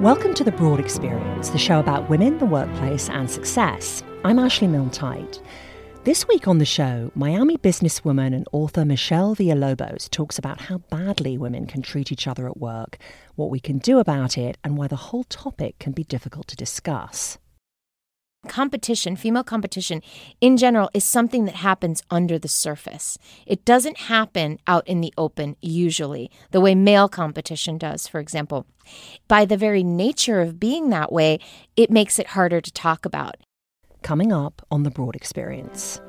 Welcome to The Broad Experience, the show about women, the workplace, and success. I'm Ashley Milne-Tyte. This week on the show, Miami businesswoman and author Michelle Villalobos talks about how badly women can treat each other at work, what we can do about it, and why the whole topic can be difficult to discuss competition, female competition in general, is something that happens under the surface. It doesn't happen out in the open usually, the way male competition does, for example. By the very nature of being that way, it makes it harder to talk about. Coming up on The Broad Experience.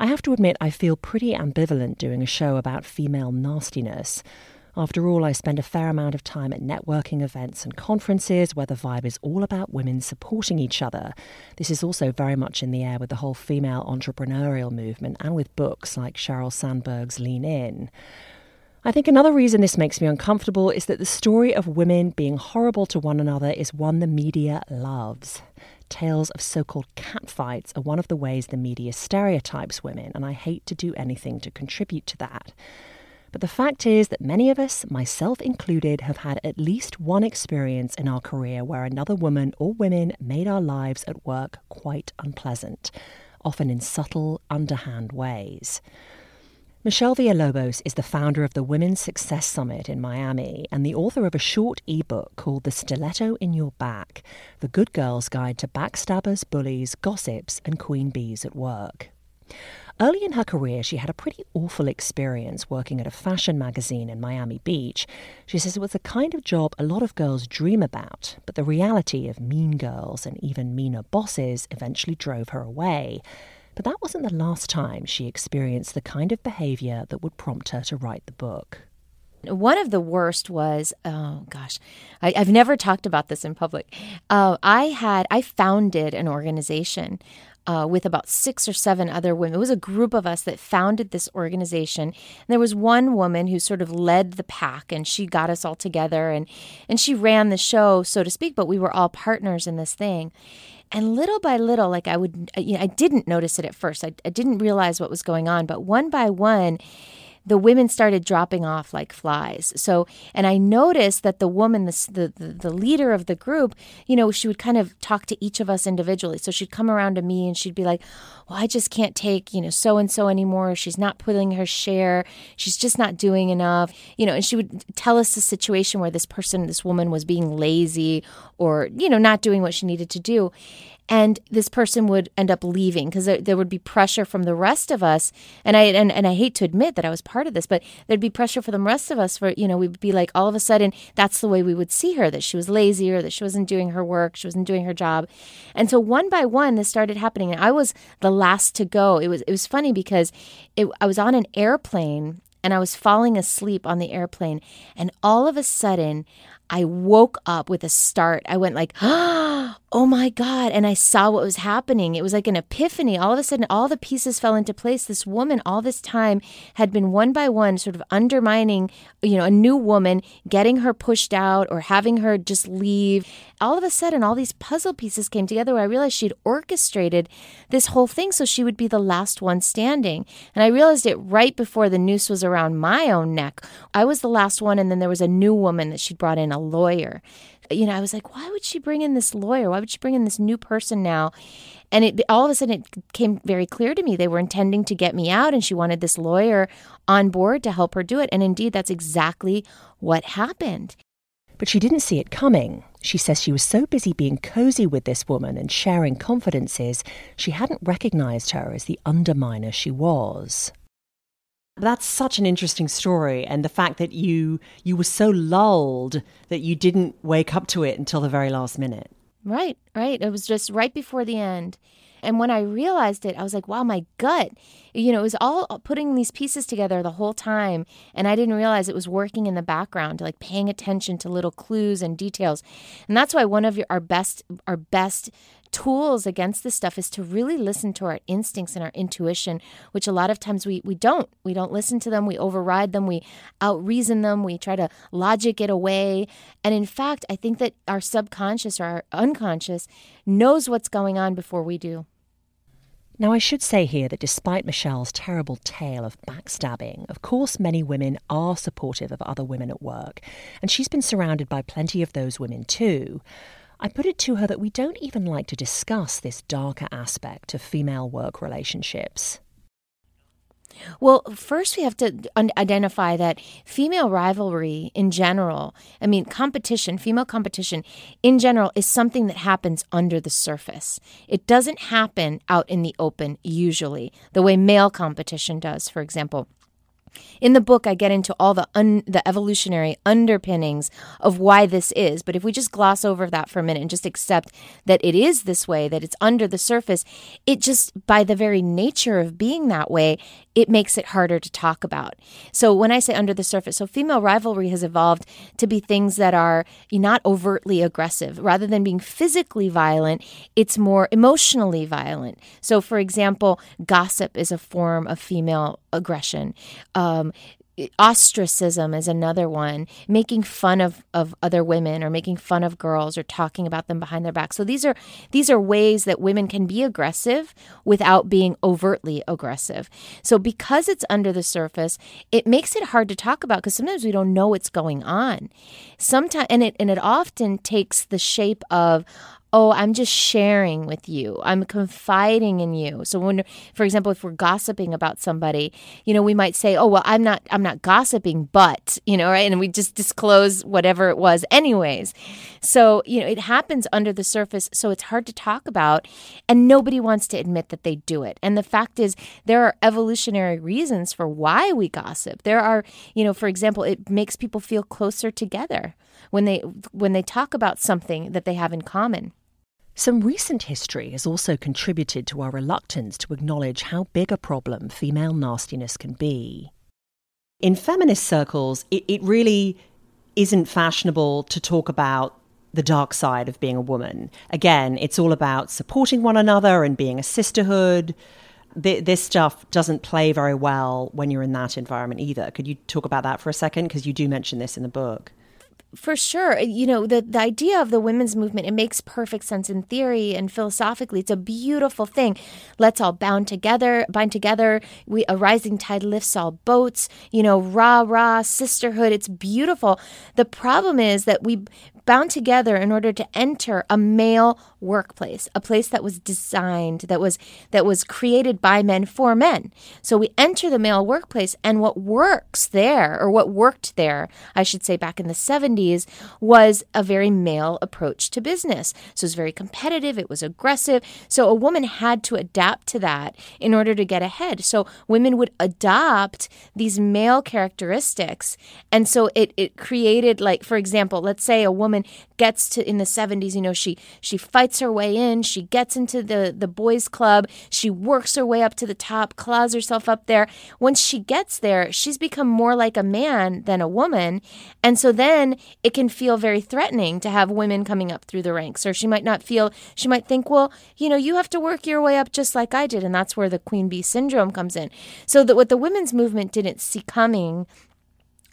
I have to admit, I feel pretty ambivalent doing a show about female nastiness. After all, I spend a fair amount of time at networking events and conferences where the vibe is all about women supporting each other. This is also very much in the air with the whole female entrepreneurial movement and with books like Sheryl Sandberg's Lean In. I think another reason this makes me uncomfortable is that the story of women being horrible to one another is one the media loves tales of so called catfights are one of the ways the media stereotypes women, and I hate to do anything to contribute to that. But the fact is that many of us, myself included, have had at least one experience in our career where another woman or women made our lives at work quite unpleasant, often in subtle, underhand ways. Michelle Villalobos is the founder of the Women's Success Summit in Miami and the author of a short ebook called The Stiletto in Your Back The Good Girl's Guide to Backstabbers, Bullies, Gossips, and Queen Bees at Work. Early in her career, she had a pretty awful experience working at a fashion magazine in Miami Beach. She says it was the kind of job a lot of girls dream about, but the reality of mean girls and even meaner bosses eventually drove her away. But that wasn't the last time she experienced the kind of behavior that would prompt her to write the book. One of the worst was, oh gosh, I, have never talked about this in public. Uh, I had, I founded an organization uh, with about six or seven other women. It was a group of us that founded this organization. And there was one woman who sort of led the pack, and she got us all together, and and she ran the show, so to speak. But we were all partners in this thing. And little by little, like I would, you know, I didn't notice it at first. I, I didn't realize what was going on. But one by one, the women started dropping off like flies. So, and I noticed that the woman, the, the, the leader of the group, you know, she would kind of talk to each of us individually. So she'd come around to me and she'd be like, well, I just can't take, you know, so and so anymore. She's not putting her share. She's just not doing enough, you know, and she would tell us the situation where this person, this woman was being lazy or, you know, not doing what she needed to do and this person would end up leaving because there, there, would be pressure from the rest of us and i and, and i hate to admit that i was part of this but there'd be pressure for the rest of us for you know we'd be like all of a sudden that's the way we would see her that she was lazy or that she wasn't doing her work she wasn't doing her job and so one by one this started happening and i was the last to go it was it was funny because it, i was on an airplane and I was falling asleep on the airplane. And all of a sudden, I woke up with a start. I went like, ah! Oh my God. And I saw what was happening. It was like an epiphany. All of a sudden, all the pieces fell into place. This woman, all this time, had been one by one sort of undermining, you know, a new woman, getting her pushed out or having her just leave. All of a sudden, all these puzzle pieces came together where I realized she'd orchestrated this whole thing so she would be the last one standing. And I realized it right before the noose was around my own neck. I was the last one, and then there was a new woman that she'd brought in a lawyer. You know, I was like, why would she bring in this lawyer? Why would she bring in this new person now? And it all of a sudden it came very clear to me they were intending to get me out, and she wanted this lawyer on board to help her do it. And indeed, that's exactly what happened. But she didn't see it coming. She says she was so busy being cozy with this woman and sharing confidences, she hadn't recognized her as the underminer she was. That's such an interesting story, and the fact that you you were so lulled that you didn't wake up to it until the very last minute. Right, right. It was just right before the end. And when I realized it, I was like, wow, my gut, you know, it was all putting these pieces together the whole time. And I didn't realize it was working in the background, like paying attention to little clues and details. And that's why one of your, our best, our best tools against this stuff is to really listen to our instincts and our intuition, which a lot of times we, we don't. We don't listen to them. We override them. We out reason them. We try to logic it away. And in fact, I think that our subconscious or our unconscious knows what's going on before we do. Now, I should say here that despite Michelle's terrible tale of backstabbing, of course, many women are supportive of other women at work, and she's been surrounded by plenty of those women too. I put it to her that we don't even like to discuss this darker aspect of female work relationships. Well, first we have to identify that female rivalry in general, I mean, competition, female competition in general, is something that happens under the surface. It doesn't happen out in the open usually, the way male competition does, for example. In the book, I get into all the un- the evolutionary underpinnings of why this is. But if we just gloss over that for a minute and just accept that it is this way, that it's under the surface, it just by the very nature of being that way, it makes it harder to talk about. So when I say under the surface, so female rivalry has evolved to be things that are not overtly aggressive. Rather than being physically violent, it's more emotionally violent. So for example, gossip is a form of female aggression. Um, ostracism is another one. Making fun of, of other women or making fun of girls or talking about them behind their back. So these are these are ways that women can be aggressive without being overtly aggressive. So because it's under the surface it makes it hard to talk about because sometimes we don't know what's going on. Sometimes and it and it often takes the shape of oh, I'm just sharing with you. I'm confiding in you. So when for example, if we're gossiping about somebody, you know, we might say, "Oh, well, I'm not I'm not gossiping, but," you know, right? And we just disclose whatever it was anyways. So, you know, it happens under the surface, so it's hard to talk about and nobody wants to admit that they do it. And the fact is there are evolutionary reasons for why we gossip. There are, you know, for example, it makes people feel closer together when they when they talk about something that they have in common. Some recent history has also contributed to our reluctance to acknowledge how big a problem female nastiness can be. In feminist circles, it, it really isn't fashionable to talk about the dark side of being a woman. Again, it's all about supporting one another and being a sisterhood. This stuff doesn't play very well when you're in that environment either. Could you talk about that for a second? Because you do mention this in the book for sure uh, you know the the idea of the women's movement it makes perfect sense in theory and philosophically. It's a beautiful thing. Let's all bound together bind together. We a rising tide lifts all boats. You know rah rah sisterhood. It's beautiful. The problem is that we bound together in order to enter a male workplace, a place that was designed, that was that was created by men for men. So we enter the male workplace and what works there or what worked there, I should say back in the 70s was a very male approach to business. So it was very competitive, it was aggressive. So a woman had to adapt to that in order to get ahead. So women would adopt these male characteristics and so it it created like for example, let's say a woman woman gets to in the 70s you know she she fights her way in she gets into the the boys club she works her way up to the top claws herself up there. Once she gets there she's become more like a man than a woman. And so then it can feel very threatening to have women coming up through the ranks or she might not feel she might think well you know you have to work your way up just like I did and that's where the queen bee syndrome comes in. So that what the women's movement didn't see coming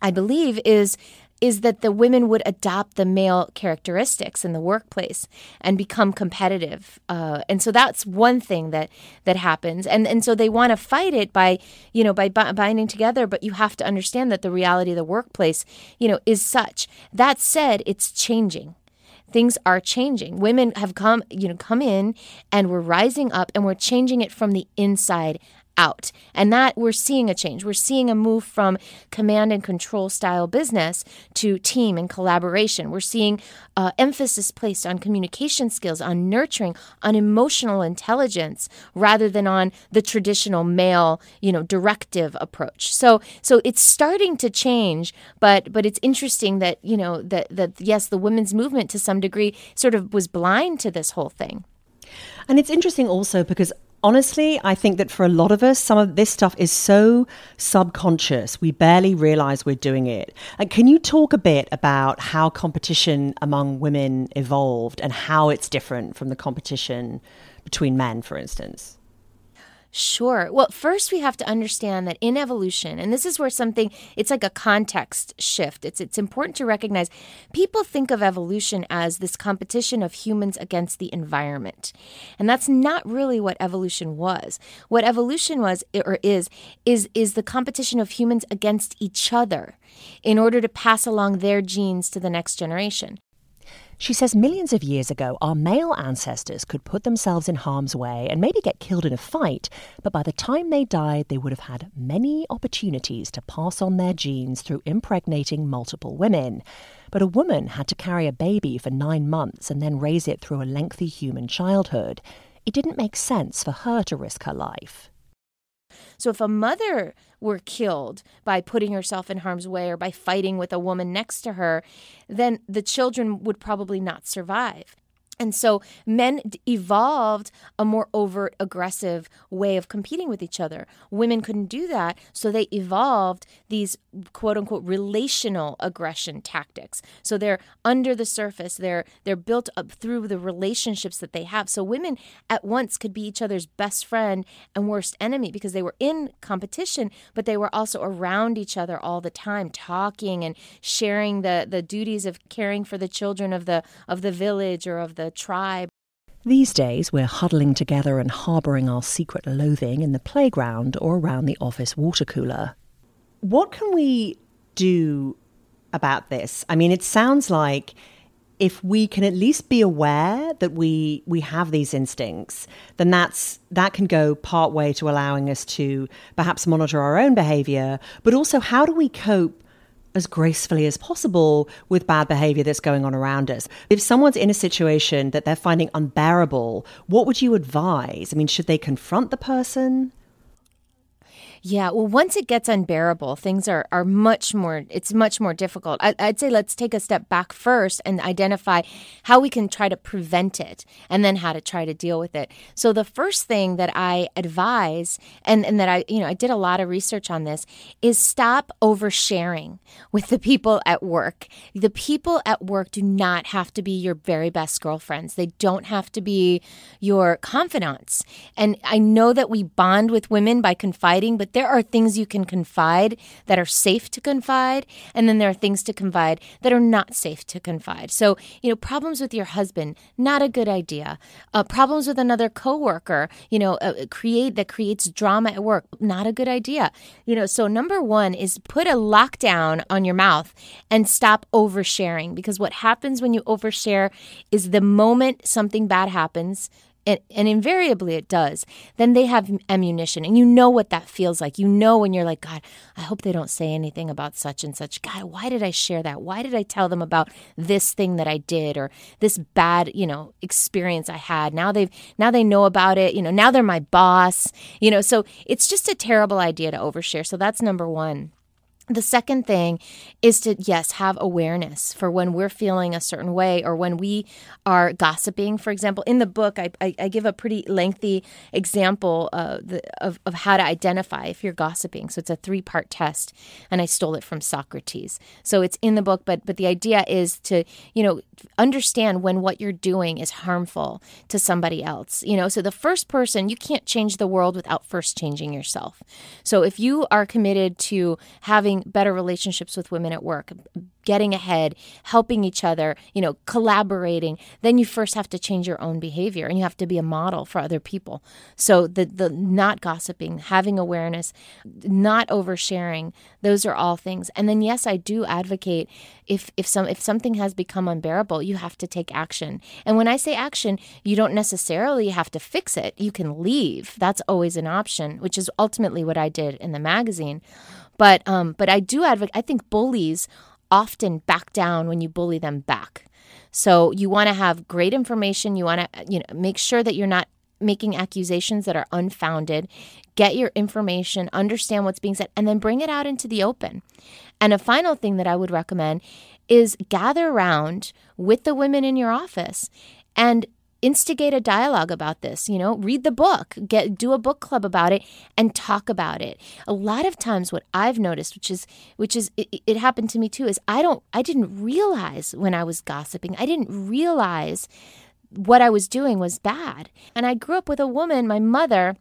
I believe is is that the women would adopt the male characteristics in the workplace and become competitive. Uh, and so that's one thing that that happens. And and so they want to fight it by you know by binding together. But you have to understand that the reality of the workplace you know is such. That said, it's changing things are changing. Women have come, you know, come in and we're rising up and we're changing it from the inside out. And that we're seeing a change. We're seeing a move from command and control style business to team and collaboration. We're seeing uh, emphasis placed on communication skills, on nurturing, on emotional intelligence, rather than on the traditional male, you know, directive approach. So, so it's starting to change, but but it's interesting that you know that that yes, the women's movement to some degree sort of was blind to this whole thing. And it's interesting also because honestly, I think that for a lot of us, some of this stuff is so subconscious, we barely realize we're doing it. And can you talk a bit about how competition among women evolved and how it's different from the competition between men, for instance? Sure. Well, first we have to understand that in evolution, and this is where something it's like a context shift. It's it's important to recognize people think of evolution as this competition of humans against the environment. And that's not really what evolution was. What evolution was or is is is the competition of humans against each other in order to pass along their genes to the next generation. She says millions of years ago, our male ancestors could put themselves in harm's way and maybe get killed in a fight, but by the time they died, they would have had many opportunities to pass on their genes through impregnating multiple women. But a woman had to carry a baby for nine months and then raise it through a lengthy human childhood. It didn't make sense for her to risk her life. So if a mother were killed by putting herself in harm's way or by fighting with a woman next to her, then the children would probably not survive. And so men evolved a more overt, aggressive way of competing with each other. Women couldn't do that, so they evolved these quote unquote relational aggression tactics. So they're under the surface, they're they're built up through the relationships that they have. So women at once could be each other's best friend and worst enemy because they were in competition, but they were also around each other all the time, talking and sharing the, the duties of caring for the children of the of the village or of the tribe. These days, we're huddling together and harbouring our secret loathing in the playground or around the office water cooler. What can we do about this? I mean, it sounds like if we can at least be aware that we we have these instincts, then that's that can go part way to allowing us to perhaps monitor our own behavior, but also how do we cope as gracefully as possible with bad behavior that's going on around us. If someone's in a situation that they're finding unbearable, what would you advise? I mean, should they confront the person? Yeah, well, once it gets unbearable, things are, are much more, it's much more difficult. I, would say let's take a step back first and identify how we can try to prevent it and then how to try to deal with it. So, the first thing that I advise, and, and that I, you know, I did a lot of research on this, is stop oversharing with the people at work. The people at work do not have to be your very best girlfriends, they don't have to be your confidants. And I know that we bond with women by confiding, but there are things you can confide that are safe to confide, and then there are things to confide that are not safe to confide. So, you know, problems with your husband, not a good idea. Uh, problems with another coworker, you know, uh, create that creates drama at work, not a good idea. You know, so number one is put a lockdown on your mouth and stop oversharing because what happens when you overshare is the moment something bad happens, and, and invariably it does, then they have ammunition. And you know what that feels like. You know when you're like, God, I hope they don't say anything about such and such. God, why did I share that? Why did I tell them about this thing that I did or this bad, you know, experience I had? Now they've now they know about it. You know, now they're my boss. You know, so it's just a terrible idea to overshare. So that's number one. The second thing is to, yes, have awareness for when we're feeling a certain way or when we are gossiping. For example, in the book, I, I, I give a pretty lengthy example the, of, of how to identify if you're gossiping. So it's a three part test, and I stole it from Socrates. So it's in the book, but, but the idea is to, you know, understand when what you're doing is harmful to somebody else. You know, so the first person, you can't change the world without first changing yourself. So if you are committed to having better relationships with women at work, getting ahead, helping each other, you know, collaborating, then you first have to change your own behavior and you have to be a model for other people. So the the not gossiping, having awareness, not oversharing, those are all things. And then yes, I do advocate if if some if something has become unbearable, you have to take action. And when I say action, you don't necessarily have to fix it. You can leave. That's always an option, which is ultimately what I did in the magazine. But um, but I do advocate. I think bullies often back down when you bully them back. So you want to have great information. You want to you know make sure that you're not making accusations that are unfounded. Get your information, understand what's being said, and then bring it out into the open. And a final thing that I would recommend is gather around with the women in your office and instigate a dialogue about this you know read the book get do a book club about it and talk about it. A lot of times what i've noticed which is which is it, it, happened to me too is i don't i didn't realize when i was gossiping. I didn't realize what i was doing was bad. And i grew up with a woman my mother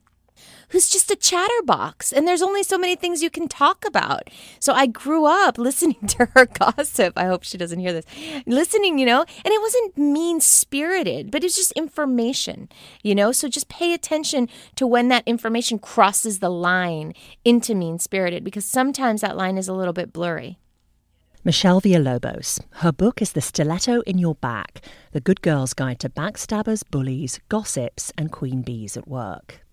who's just a chatterbox and there's only so many things you can talk about. So I grew up listening to her gossip. I hope she doesn't hear this. Listening, you know, and it wasn't mean spirited, but it's just information, you know? So just pay attention to when that information crosses the line into mean spirited because sometimes that line is a little bit blurry. Michelle Villalobos. Her book is The Stiletto in Your Back The Good Girl's Guide to Backstabbers, Bullies, Gossips, and Queen Bees at Work.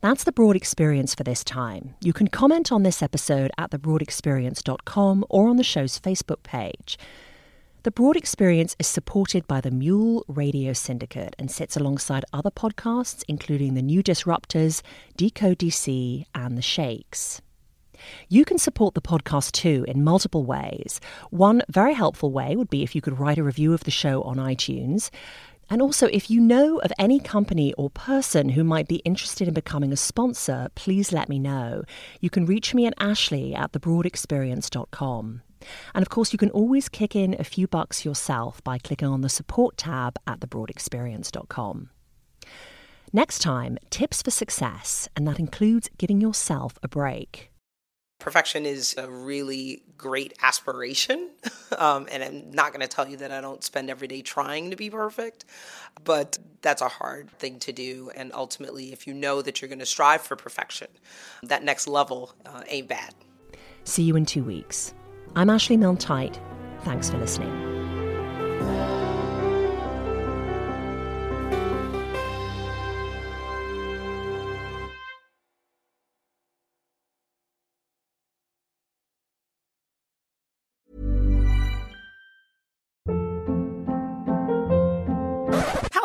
That's the Broad Experience for this time. You can comment on this episode at thebroadexperience.com or on the show's Facebook page. The Broad Experience is supported by the Mule Radio Syndicate and sits alongside other podcasts, including The New Disruptors, Decode DC, and The Shakes. You can support the podcast too in multiple ways. One very helpful way would be if you could write a review of the show on iTunes. And also, if you know of any company or person who might be interested in becoming a sponsor, please let me know. You can reach me at ashley at thebroadexperience.com. And of course, you can always kick in a few bucks yourself by clicking on the support tab at thebroadexperience.com. Next time, tips for success, and that includes giving yourself a break. Perfection is a really great aspiration. Um, and I'm not going to tell you that I don't spend every day trying to be perfect, but that's a hard thing to do. And ultimately, if you know that you're going to strive for perfection, that next level uh, ain't bad. See you in two weeks. I'm Ashley Milne Thanks for listening.